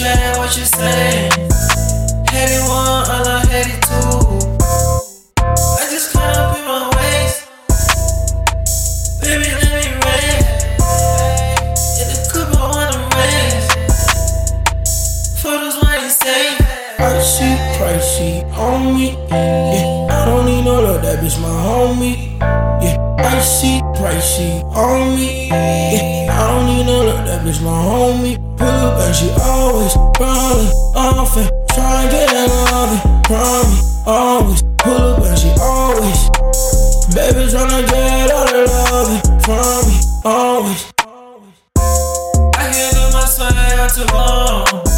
what you say. Heady one, I love heady two. I just can't in my waist. Baby, let me raise. In the coupe, I wanna raise. Photos, what you say. Icy, pricey on me. Yeah, I don't need no love, that bitch my homie. Yeah, pricey on me. Yeah, I don't need bitch my homie. Pull up and she always running off and trying to get in love and me. Always pull up and she always. Baby trying to get all the love from me. Always. I can't do my swag out too long.